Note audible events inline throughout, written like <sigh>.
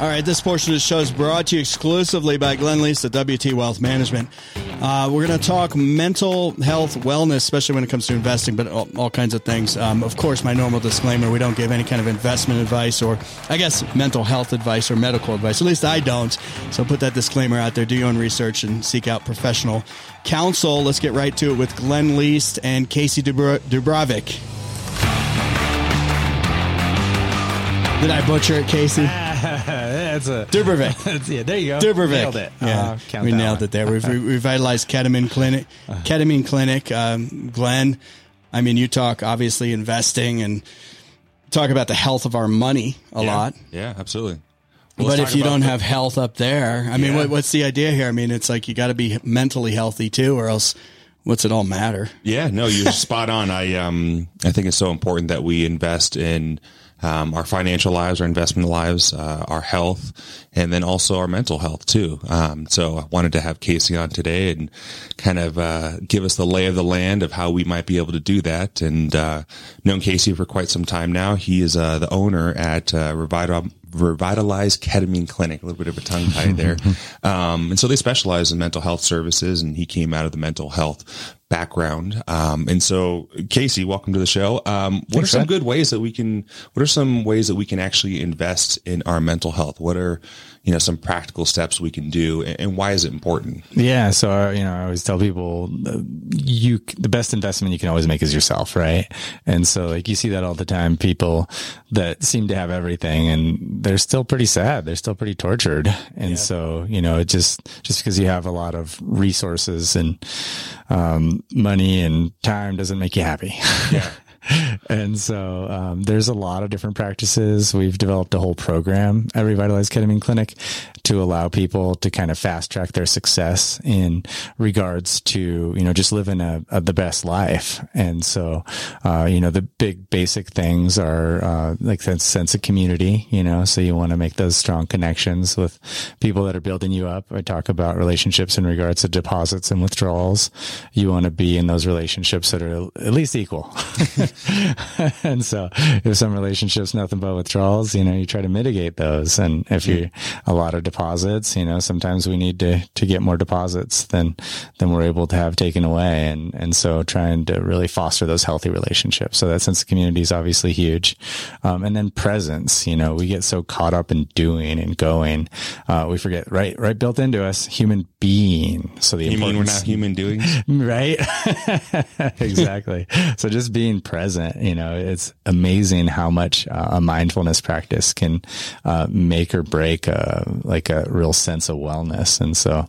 All right, this portion of the show is brought to you exclusively by Glenn Leest at WT Wealth Management. Uh, we're going to talk mental health, wellness, especially when it comes to investing, but all, all kinds of things. Um, of course, my normal disclaimer: we don't give any kind of investment advice, or I guess mental health advice or medical advice. At least I don't. So put that disclaimer out there. Do your own research and seek out professional counsel. Let's get right to it with Glenn Leest and Casey Dubro- Dubrovic. Did I butcher it, Casey? <laughs> That's a Dubrovic. <laughs> That's, yeah, there you go. Dubrovic. Nailed it. Yeah, Uh, we nailed one. it there. We've <laughs> re- revitalized ketamine clinic. Ketamine clinic. Um, Glenn, I mean, you talk obviously investing and talk about the health of our money a Yeah. lot. Yeah, absolutely. Well, but if you don't the- have health up there, I mean, what, what's the idea here? I mean, it's like you got to be mentally healthy too, or else what's it all matter? Yeah, no, you're spot on. I um I think it's so important that we invest in um, our financial lives, our investment lives, uh, our health, and then also our mental health too. Um, so I wanted to have Casey on today and kind of uh, give us the lay of the land of how we might be able to do that. And uh, known Casey for quite some time now. He is uh, the owner at uh, Revital. Revitalized Ketamine Clinic, a little bit of a tongue tie there. <laughs> Um, and so they specialize in mental health services and he came out of the mental health background. Um, and so Casey, welcome to the show. Um, what are some good ways that we can, what are some ways that we can actually invest in our mental health? What are, you know, some practical steps we can do and, and why is it important? Yeah. So, uh, you know, I always tell people uh, you, the best investment you can always make is yourself. Right. And so like you see that all the time, people that seem to have everything and they're still pretty sad. They're still pretty tortured. And so, you know, it just, just because you have a lot of resources and, um, money and time doesn't make you happy. Yeah. <laughs> And so um, there's a lot of different practices. We've developed a whole program at Revitalized Ketamine Clinic to allow people to kind of fast track their success in regards to you know just living a, a the best life. And so uh, you know the big basic things are uh, like that sense of community. You know, so you want to make those strong connections with people that are building you up. I talk about relationships in regards to deposits and withdrawals. You want to be in those relationships that are at least equal. <laughs> <laughs> and so if some relationships nothing but withdrawals, you know, you try to mitigate those. And if you a lot of deposits, you know, sometimes we need to to get more deposits than than we're able to have taken away. And and so trying to really foster those healthy relationships. So that sense of community is obviously huge. Um, and then presence, you know, we get so caught up in doing and going, uh, we forget right right built into us human being. So the You mean we're not human doings? <laughs> right <laughs> exactly so just being present you know it's amazing how much uh, a mindfulness practice can uh, make or break uh, like a real sense of wellness and so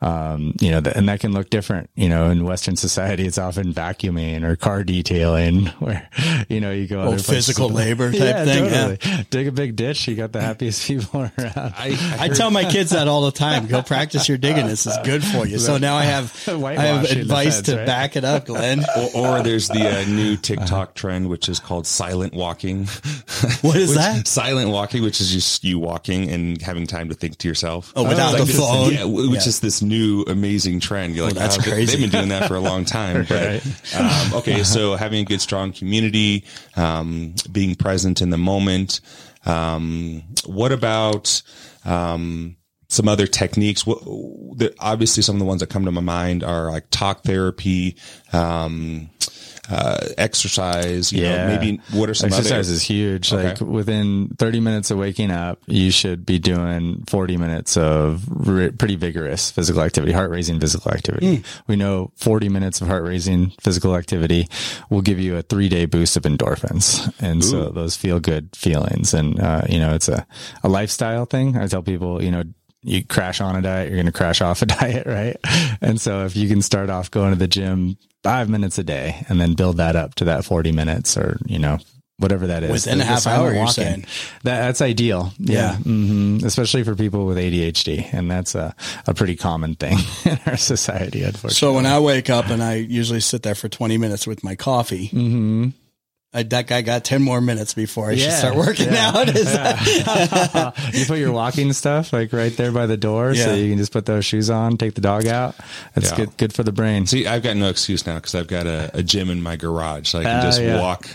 um, you know th- and that can look different you know in western society it's often vacuuming or car detailing <laughs> where you know you go other places physical labor type yeah, thing, yeah. dig a big ditch you got the happiest people around I, I tell my kids that all the time. Go practice your digging. This is good for you. So <laughs> now I have <laughs> I have advice fence, to right? back it up, Glenn. <laughs> or, or there's the uh, new TikTok trend, which is called silent walking. What is Which- that? Silent walking, which is just you walking and having time to think to yourself. Oh, without It's the this- phone? Yeah, w- which Yeah. is this new amazing trend. You're like, that's oh, crazy. They've been doing that for a long time. But, um, okay, so having a good, strong community, um, being present in the moment. Um, what about um, some other techniques? The, obviously, some of the ones that come to my mind are like talk therapy. Um, uh, exercise, you know, maybe what are some exercise other is huge. Okay. like within 30 minutes of waking up you should be doing 40 minutes of r- pretty vigorous physical activity heart raising physical activity. We know 40 minutes of heart raising physical activity will give you a three day boost of endorphins. And so those feel good feelings. And uh, you know it's a, a lifestyle thing. I tell people you know you crash on a diet, you're going to crash off a <laughs> diet, right? And so if you can start off going to the gym five minutes a day and then build that up to that 40 minutes or, you know, whatever that is. Within a half hour, you're saying. That, that's ideal. Yeah. Yeah. hmm Especially for people with ADHD. And that's a, a pretty common thing <laughs> in our society, unfortunately. So when I wake up and I usually sit there for 20 minutes with my coffee, Mm-hmm. I, that guy got 10 more minutes before I should start working yeah, out. Is that- you put your walking stuff like right there by the door so you can just put those shoes on, take the dog out. That's Yeah. good, good for the brain. See, I've got no excuse now because I've got a, a gym in my garage, so I can Ah, just yeah. walk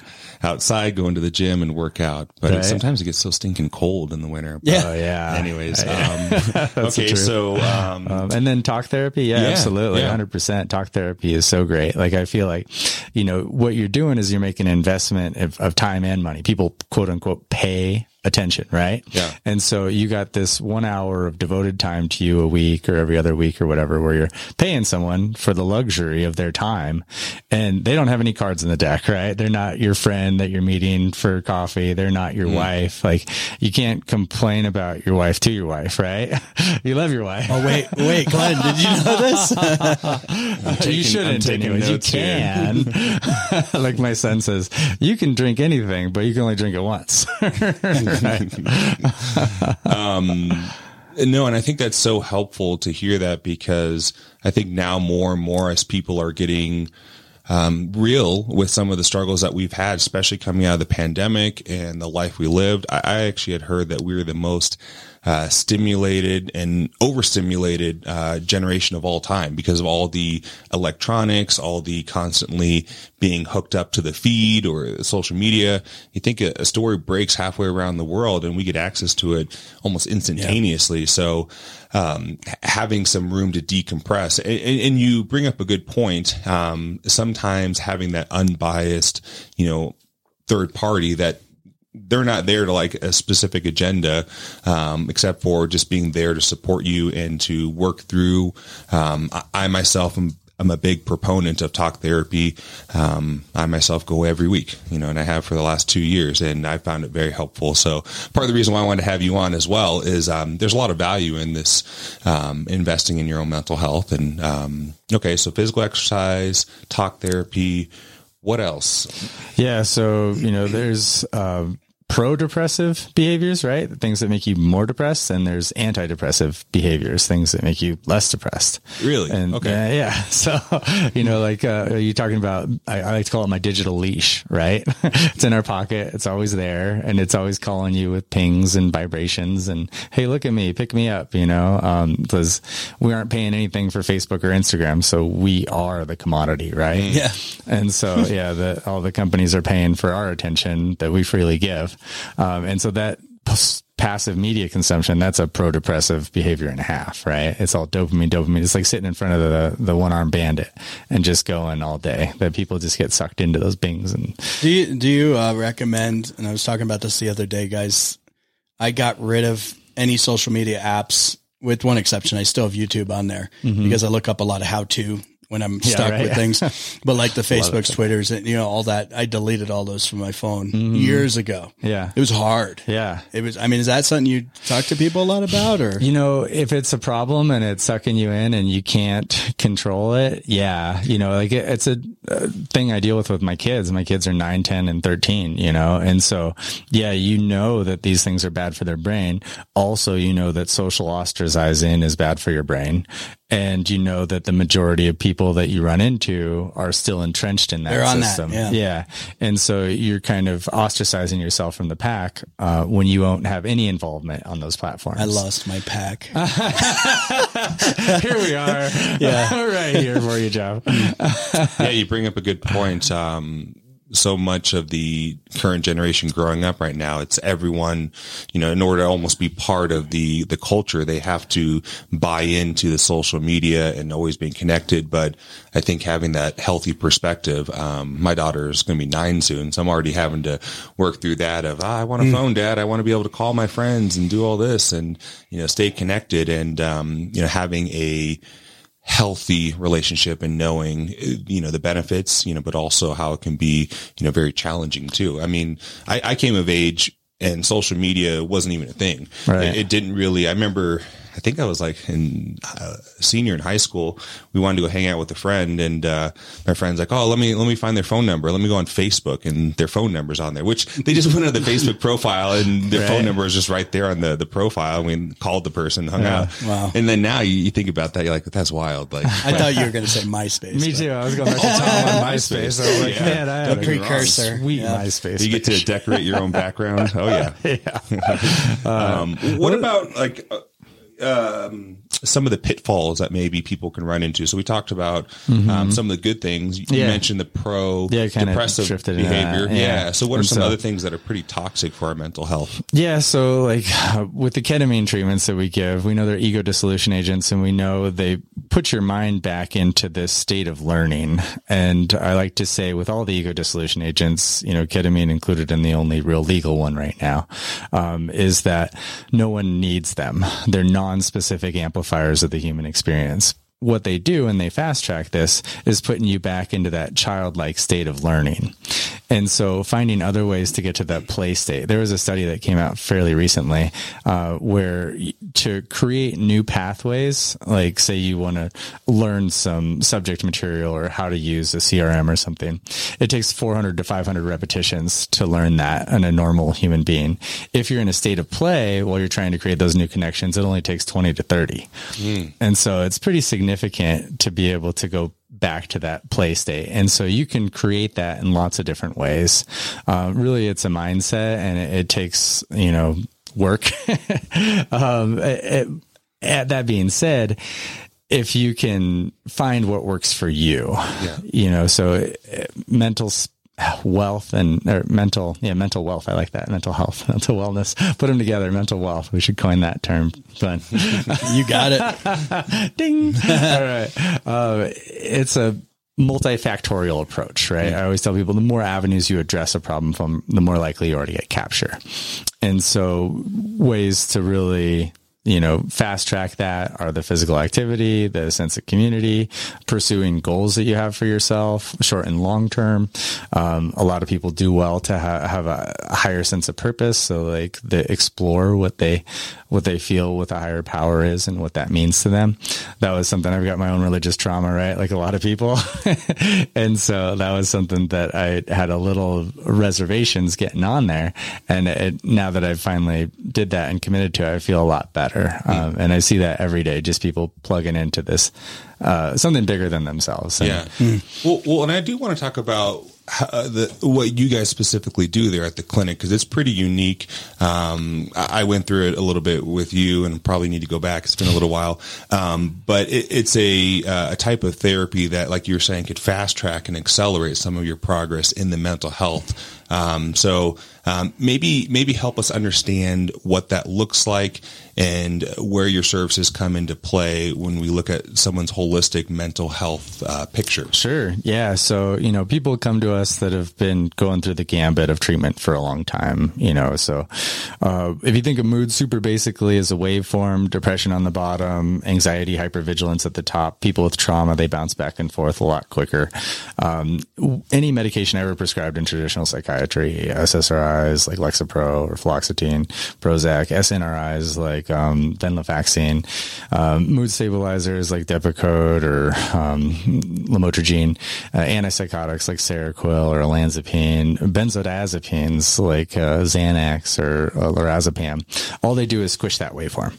outside, going to the gym and work out. But Right. sometimes it gets so stinking cold in the winter. But Yeah. Oh yeah. Anyways, um, <laughs> That's okay, so um, Um, and then talk therapy. Yeah, Yeah, absolutely. yeah. 100% talk therapy is so great. Like, I feel like, you know, what you're doing is you're making an investment of, of time and money. People quote unquote pay attention, right? Yeah. And so you got this one hour of devoted time to you a week or every other week or whatever, where you're paying someone for the luxury of their time and they don't have any cards in the deck, right? They're not your friend that you're meeting for coffee. They're not your mm. wife. Like you can't complain about your wife to your wife, right? <laughs> you love your wife. Oh wait, wait, Glenn, did you know this? <laughs> you taking- I'm shouldn't anyways. You can. <laughs> like my son says, you can drink anything, but you can only drink it once. <laughs> No, and I think that's so helpful to hear that because I think now more and more as people are getting um, real with some of the struggles that we've had, especially coming out of the pandemic and the life we lived. I, I actually had heard that we were the most uh, stimulated and overstimulated uh, generation of all time because of all the electronics, all the constantly being hooked up to the feed or social media. You think a, a story breaks halfway around the world and we get access to it almost instantaneously. So, um, having some room to decompress and, and, and you bring up a good point. Um, sometimes having that unbiased, you know, third party that they're not there to like a specific agenda, um, except for just being there to support you and to work through. Um, I, I myself am. I'm a big proponent of talk therapy. Um, I myself go every week, you know, and I have for the last two years, and I found it very helpful. So part of the reason why I wanted to have you on as well is um, there's a lot of value in this um, investing in your own mental health. And um, okay, so physical exercise, talk therapy. What else? yeah. So, you know, there's, uh, pro depressive behaviors, right? Things that make you more depressed. And there's antidepressive behaviors, things that make you less depressed. Really? And Okay. yeah, yeah. <laughs> So, you know, like, uh, you're talking about, I, I like to call it my digital leash, right? <laughs> it's in our pocket. It's always there and it's always calling you with pings and vibrations and, Hey, look at me, pick me up, you know, um, cause we aren't paying anything for Facebook or Instagram. So we are the commodity, right? Yeah. And so, yeah, the, all the companies are paying for our attention that we freely give. Um, and so that passive media consumption, that's a pro depressive behavior and a half, right? It's all dopamine, dopamine. It's like sitting in front of the, the one arm bandit and just going all day that people just get sucked into those bings. And Do you do you uh, recommend? And I was talking about this the other day, guys. I got rid of any social media apps, with one exception. I still have YouTube on there because I look up a lot of how to when I'm stuck right. with things. <laughs> But like the Facebooks, Twitters, and you know all that, I deleted all those from my phone mm-hmm. years ago. yeah. It was hard. Yeah. It was. I mean, is that something you talk to people a lot about, or You know, if it's a problem and it's sucking you in and you can't control it, yeah, you know, like it, it's a, a thing I deal with with my kids. My kids are 9, 10, and 13, you know, and so, yeah, you know that these things are bad for their brain. Also, you know that social ostracizing is bad for your brain. And you know that the majority of people that you run into are still entrenched in that They're on that, system. yeah. Yeah. And so you're kind of ostracizing yourself from the pack, uh, when you won't have any involvement on those platforms. I lost my pack. <laughs> <laughs> here we are. Yeah. <laughs> right here for you, Joe. yeah, you bring up a good point. Um, so much of the current generation growing up right now, it's everyone, you know, in order to almost be part of the, the culture, they have to buy into the social media and always being connected. But I think having that healthy perspective, um, my daughter is going to be nine soon. So I'm already having to work through that of, ah, I want a phone, dad. I want to be able to call my friends and do all this and, you know, stay connected and, um, you know, having a, healthy relationship and knowing you know the benefits you know but also how it can be you know very challenging too i mean i, I came of age and social media wasn't even a thing Right. it, it didn't really i remember i think i was like in uh, senior in high school we wanted to go hang out with a friend and uh, my friend's like oh let me let me find their phone number let me go on facebook and their phone number's on there which they just <laughs> went on the facebook profile and their phone number is just right there on the the profile and we called the person hung Yeah. out Wow. and then now you, you think about that, you're like, that's wild. Like, <laughs> I thought you were <laughs> going to say MySpace. Me but- too. I was going to talk about MySpace. I was like, Yeah. man, I had The a precursor. Sweet Yeah. MySpace. you get to decorate your own background. Oh yeah. yeah. Um, what about like, uh, um, some of the pitfalls that maybe people can run into. So we talked about um, some of the good things. You Yeah. mentioned the pro Yeah, depressive behavior. Yeah. yeah. So what are And some so- other things that are pretty toxic for our mental health? Yeah, so like <laughs> with the ketamine treatments that we give, we know they're ego dissolution agents and we know they put your mind back into this state of learning. And I like to say with all the ego dissolution agents, you know, ketamine included in the only real legal one right now, um, is that no one needs them. They're non-specific amplifiers of the human experience what they do and they fast track this is putting you back into that childlike state of learning. And so finding other ways to get to that play state. There was a study that came out fairly recently, uh, where to create new pathways, like say you want to learn some subject material or how to use a CRM or something, it takes 400 to 500 repetitions to learn that in a normal human being. If you're in a state of play while you're trying to create those new connections, it only takes 20 to 30. And so it's pretty significant to be able to go back to that play state. And so you can create that in lots of different ways. Uh, really, it's a mindset and it, it takes, you know, work. <laughs> um, it, it, that being said, if you can find what works for you, you know, so uh, mental wealth and or mental, yeah, mental wealth. I like that. Mental health, <laughs> mental wellness. Put them together. Mental wealth. We should coin that term. Fun. <laughs> You got it. <laughs> Ding. All right. Uh, it's a multifactorial approach, right? I always tell people the more avenues you address a problem from, the more likely you are to get capture. And so ways to really you know, fast track that are the physical activity, the sense of community, pursuing goals that you have for yourself, short and long term. Um, a lot of people do well to ha- have a higher sense of purpose. So like they explore what they, what they feel what the higher power is and what that means to them. That was something I've got my own religious trauma, right? Like a lot of people. <laughs> and so that was something that I had a little reservations getting on there. And it, now that I've finally did that and committed to it, I feel a lot better. Um, and I see that every day, just people plugging into this, uh, something bigger than themselves. And Yeah. Well, well, and I do want to talk about how, uh, the what you guys specifically do there at the clinic because it's pretty unique. Um, I I went through it a little bit with you, and probably need to go back. It's been a little while, um, but it, it's a uh, a type of therapy that, like you were saying, could fast track and accelerate some of your progress in the mental health. Um, so um, maybe maybe help us understand what that looks like and where your services come into play when we look at someone's holistic mental health uh, picture. Sure. Yeah. So, you know, people come to us that have been going through the gambit of treatment for a long time, you know. So, uh, if you think of mood super basically as a waveform, depression on the bottom, anxiety, hypervigilance at the top, people with trauma, they bounce back and forth a lot quicker. Um, any medication ever prescribed in traditional psychiatry, SSRIs like Lexapro or fluoxetine, Prozac, SNRIs like um, venlafaxine, um, mood stabilizers like Depakote or um, lamotrigine, uh, antipsychotics like Seroquel or olanzapine, benzodiazepines like uh, Xanax or uh, lorazepam. All they do is squish that waveform,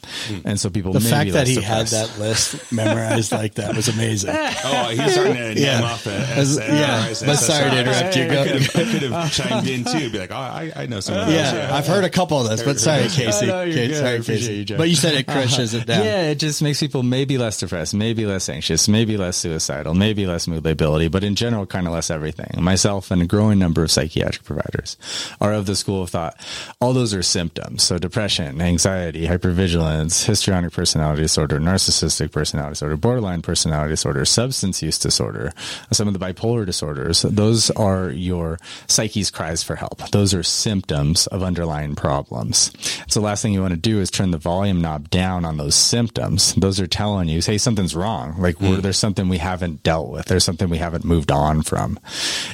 and so people The may fact be that less he had that list memorized like that was amazing. <laughs> Oh, he's starting to <laughs> Yeah. name off it. As- yeah. But sorry to interrupt you. I Go- I could have <laughs> chimed in too, be like, oh, I, I know some of those. Yeah, I've heard a couple of those, but sorry, Casey. no, you're Okay, good. Sorry, Casey. you, Joe. But you said it crushes it down. Yeah, it just makes people maybe less depressed, maybe less anxious, maybe less suicidal, maybe less mood lability, but in general, kind of less everything. Myself and a growing number of psychiatric providers are of the school of thought. All those are symptoms. So depression, anxiety, hypervigilance, histrionic personality disorder, narcissistic personality disorder, borderline personality disorder, substance use disorder, some of the bipolar disorders. Those are your psyche's cries for help. Those are symptoms of underlying problems. So the last thing you want to do is turn the volume knob down on those symptoms. Those are telling you, hey, something's wrong. Like we're, there's something we haven't dealt with. There's something we haven't moved on from.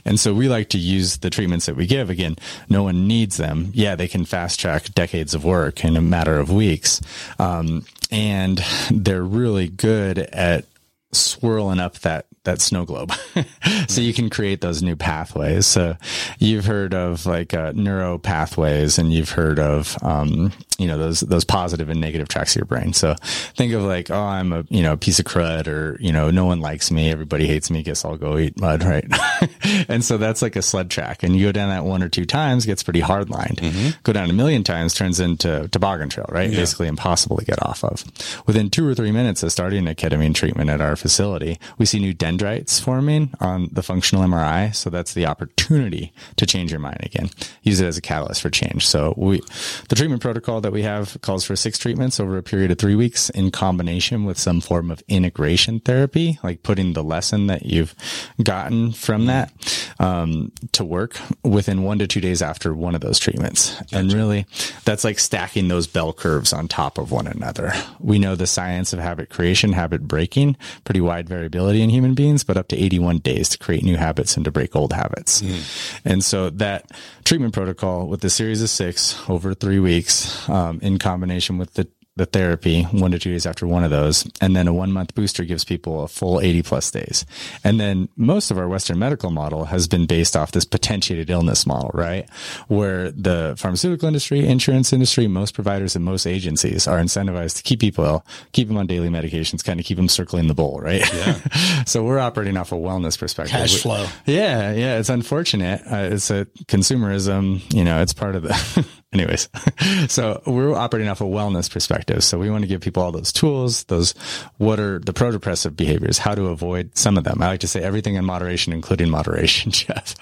And so we like to use the treatments that we give. Again, no one needs them. Yeah, they can fast track decades of work in a matter of weeks. Um, and they're really good at swirling up that that snow globe <laughs> so you can create those new pathways so you've heard of like uh, neuro pathways and you've heard of um, you know, those, those positive and negative tracks of your brain. So think of like, oh, I'm a, you know, a piece of crud or, you know, no one likes me. Everybody hates me. Guess I'll go eat mud. Right. <laughs> and so that's like a sled track and you go down that one or two times, gets pretty hard lined. Mm-hmm. Go down a million times turns into toboggan trail, right? Yeah. Basically impossible to get off of. Within two or three minutes of starting a ketamine treatment at our facility, we see new dendrites forming on the functional MRI. So that's the opportunity to change your mind again. Use it as a catalyst for change. So we, the treatment protocol that we have calls for six treatments over a period of three weeks in combination with some form of integration therapy, like putting the lesson that you've gotten from that, um, to work within one to two days after one of those treatments. Gotcha. And really that's like stacking those bell curves on top of one another. We know the science of habit creation, habit breaking, pretty wide variability in human beings, but up to 81 days to create new habits and to break old habits. Mm. And so that treatment protocol with the series of six over three weeks, um, in combination with the the therapy one to two days after one of those. And then a one month booster gives people a full 80 plus days. And then most of our Western medical model has been based off this potentiated illness model, right? Where the pharmaceutical industry, insurance industry, most providers and most agencies are incentivized to keep people ill, keep them on daily medications, kind of keep them circling the bowl, right? Yeah. <laughs> so we're operating off a wellness perspective. Cash flow. Yeah. Yeah. It's unfortunate. Uh, it's a consumerism, you know, it's part of the, <laughs> anyways, <laughs> so we're operating off a wellness perspective. So we want to give people all those tools, those, what are the pro-depressive behaviors, how to avoid some of them. I like to say everything in moderation, including moderation, <laughs> Jeff.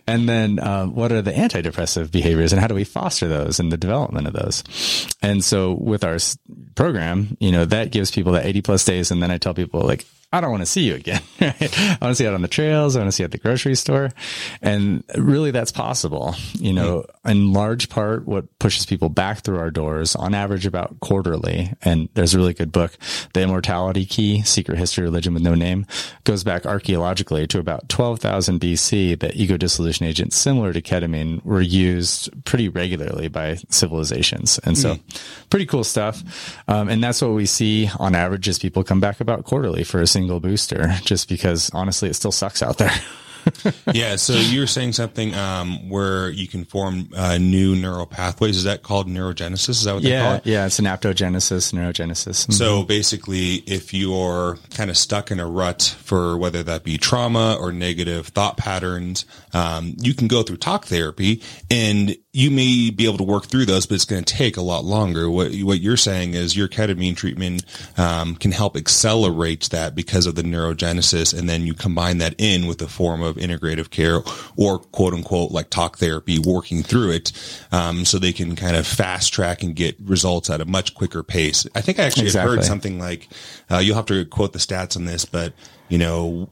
<laughs> and then, um, what are the antidepressive behaviors and how do we foster those and the development of those? And so with our program, you know, that gives people that 80 plus days. And then I tell people like, I don't want to see you again. <laughs> Right? I want to see you out on the trails. I want to see you at the grocery store. And really that's possible. You know, in large part, what pushes people back through our doors on average about quarterly. And there's a really good book, The Immortality Key, Secret History Religion with No Name goes back archaeologically to about 12,000 BC that ego dissolution agents similar to ketamine were used pretty regularly by civilizations. And so mm. pretty cool stuff. Um, and that's what we see on average as people come back about quarterly for a single booster just because honestly it still sucks out there. <laughs> yeah. So you're saying something um, where you can form uh, new neural pathways. Is that called neurogenesis? Is that what yeah, they call it? Yeah. It's synaptogenesis, neurogenesis. Mm-hmm. So basically, if you're kind of stuck in a rut for whether that be trauma or negative thought patterns, um, you can go through talk therapy and you may be able to work through those, but it's going to take a lot longer. What what you're saying is your ketamine treatment um, can help accelerate that because of the neurogenesis, and then you combine that in with a form of integrative care or quote unquote like talk therapy, working through it, um, so they can kind of fast track and get results at a much quicker pace. I think I actually exactly. heard something like uh, you'll have to quote the stats on this, but you know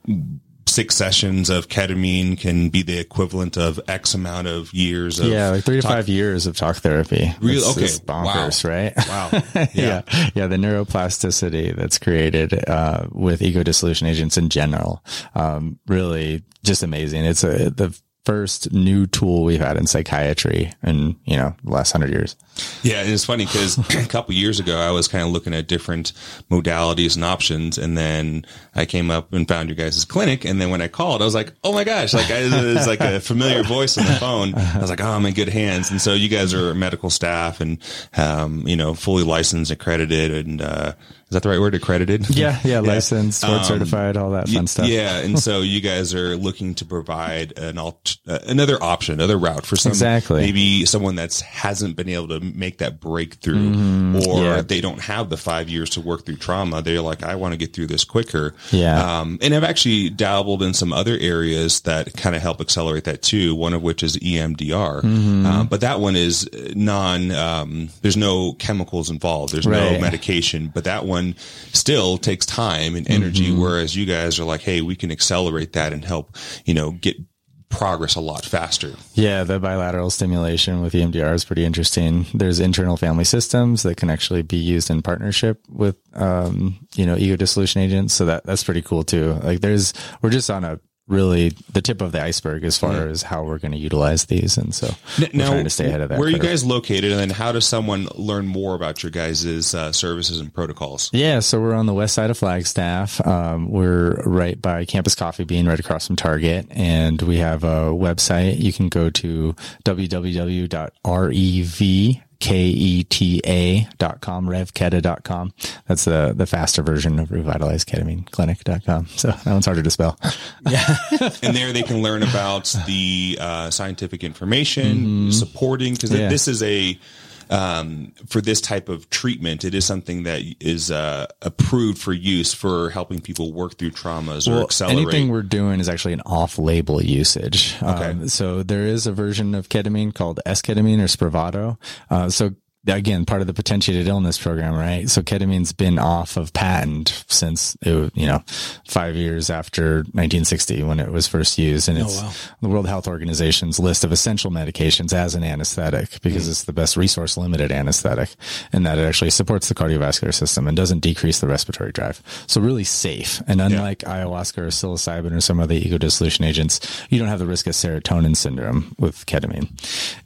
six sessions of ketamine can be the equivalent of X amount of years of yeah, like three to talk- five years of talk therapy. Really? Okay. It's bonkers, wow. right? Wow. <laughs> Yeah. yeah. yeah. The neuroplasticity that's created, uh, with ego dissolution agents in general, um, really just amazing. It's a, the first new tool we've had in psychiatry in, you know, the last hundred years. Yeah. it's funny because a couple years ago, I was kind of looking at different modalities and options. And then I came up and found your guys' clinic. And then when I called, I was like, Oh my gosh, like it's like a familiar voice on the phone. I was like, Oh, I'm in good hands. And so you guys are medical staff and, um, you know, fully licensed, accredited and, uh, is that the right word? Accredited? Yeah, yeah, <laughs> licensed, board um, certified, all that fun stuff. Yeah, and so you guys are looking to provide an alt, uh, another option, another route for some exactly maybe someone that hasn't been able to make that breakthrough, mm-hmm. or yeah. they don't have the five years to work through trauma. They're like, I want to get through this quicker. Yeah, um, and I've actually dabbled in some other areas that kind of help accelerate that too. One of which is EMDR, mm-hmm. um, but that one is non. Um, there's no chemicals involved. There's right. no medication, but that one one still takes time and energy. Mm-hmm. Whereas you guys are like, Hey, we can accelerate that and help, you know, get progress a lot faster. Yeah, the bilateral stimulation with EMDR is pretty interesting. There's internal family systems that can actually be used in partnership with, um, you know, ego dissolution agents. So that, that's pretty cool too. Like there's, we're just on a really the tip of the iceberg as far as how we're going to utilize these. And so now, we're trying to stay ahead of that. Where are you guys located? And then how does someone learn more about your guys' uh, services and protocols? Yeah. So we're on the west side of Flagstaff. Um, we're right by Campus Coffee Bean, right across from Target. And we have a website. You can go to www.rev R-E-V-K-E-T-A dot com, revketa dot com. That's the, the faster version of revitalizedketamine So that one's harder to spell. Yeah. <laughs> and there they can learn about the uh, scientific information supporting because Yeah. this is a um, for this type of treatment, it is something that is uh, approved for use for helping people work through traumas or accelerate. anything we're doing is actually an off-label usage. Okay. Um, so there is a version of ketamine called S-ketamine or Spravato. Uh, so again, part of the potentiated illness program, right? So ketamine's been off of patent since it, you know, five years after 1960 when it was first used. And oh, it's wow. the World Health Organization's list of essential medications as an anesthetic because hmm. it's the best resource limited anesthetic and that it actually supports the cardiovascular system and doesn't decrease the respiratory drive. So really safe. And unlike ayahuasca or psilocybin or some other ego dissolution agents, you don't have the risk of serotonin syndrome with ketamine.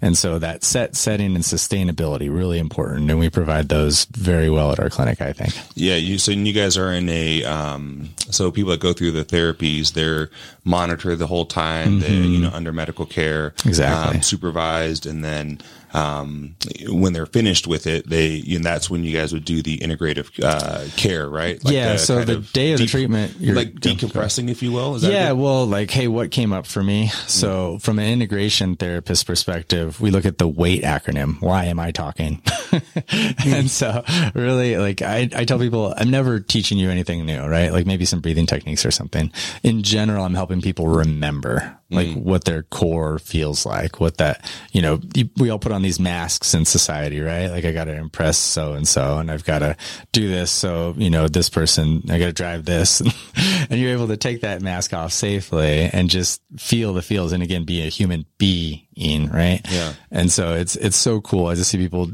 And so that set setting and sustainability really important. And we provide those very well at our clinic, I think. Yeah, you so you guys are in a um, so people that go through the therapies, they're monitored the whole time. They you know under medical care, Mm-hmm. Exactly. um, supervised, and then um, when they're finished with it, they and that's when you guys would do the integrative uh, care, right? Yeah, so kind the day of the treatment, you're- like decompressing, if you will. Is that yeah, well, like, hey, what came up for me? So, from an integration therapist perspective, we look at the WAIT acronym. Why am I talking? <laughs> and so, really, like, I, I tell people, I'm never teaching you anything new, right? Like, maybe some breathing techniques or something. In general, I'm helping people remember, like, mm. what their core feels like, what that, you know, you- we all put on these masks in society, right? Like, I got to impress so and so, and I've got to do this. So, you know, this person, I got to drive this. <laughs> and you're able to take that mask off safely and just feel the feels and again, be a human being, right? Yeah. And so it's, it's so cool. I just see people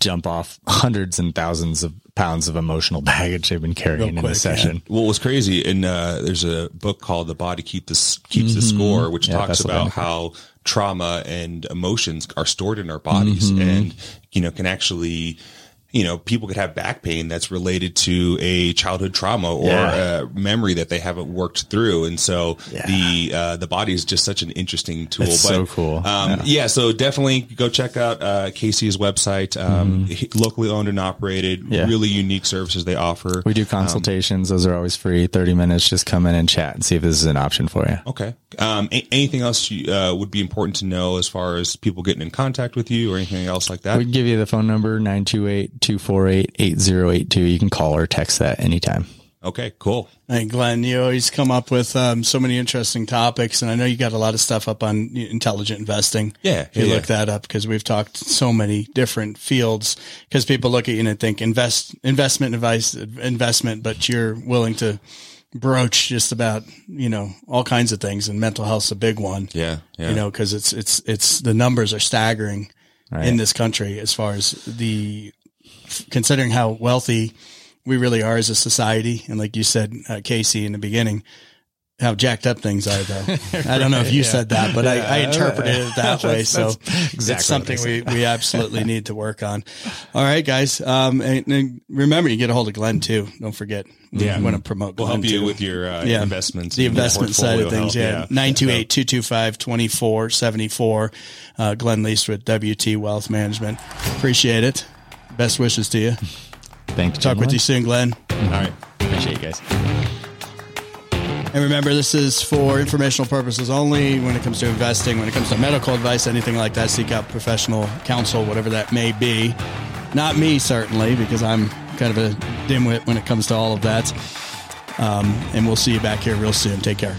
jump off hundreds and thousands of pounds of emotional <laughs> baggage they've been carrying in the a session. Well, was crazy, and uh, there's a book called "The Body Keep the Keeps the Score," which Mm-hmm. Yeah, talks about how trauma and emotions are stored in our bodies, Mm-hmm. and you know can actually. You know, people could have back pain that's related to a childhood trauma or Yeah. a memory that they haven't worked through, and so Yeah. the uh, the body is just such an interesting tool. It's so cool. Um, yeah. so definitely go check out uh, Casey's website. Um, he- Locally owned and operated, Mm-hmm. Yeah. really unique services they offer. We do consultations. Those are always free. 30 minutes. Just come in and chat and see if this is an option for you. Okay. Um, a- anything else you, uh, would be important to know as far as people getting in contact with you or anything else like that? We can give you the phone number 928-248-8082. You can call or text that anytime. Okay, cool. And Glenn, you always come up with um, so many interesting topics, and I know you got a lot of stuff up on intelligent investing. Yeah, if you yeah, look that up because we've talked so many different fields. Because people look at you and think invest investment advice, investment, but you're willing to broach just about you know all kinds of things, and mental health's a big one. Yeah, yeah. You know, because it's it's it's the numbers are staggering Right. in this country as far as the considering how wealthy we really are as a society, and like you said, uh, Casey, in the beginning, how jacked up things are. Though <laughs> I don't know if you said that, but I, I interpreted it that <laughs> way. So exactly it's something we, we absolutely need to work on. All right, guys. Um, and, and remember, you get a hold of Glenn too. Don't forget. Yeah. want to promote. We'll Glenn help you too. with your uh, Yeah. investments. The investment side of things, health. yeah. 928-225-2474. Uh, Glenn Leest with WT Wealth Management. Appreciate it. Best wishes to you. Thank you. Talk with you soon, Glenn. All right. Appreciate you guys. And remember, this is for informational purposes only when it comes to investing, when it comes to medical advice, anything like that. Seek out professional counsel, whatever that may be. Not me, certainly, because I'm kind of a dimwit when it comes to all of that. Um, and we'll see you back here real soon. Take care.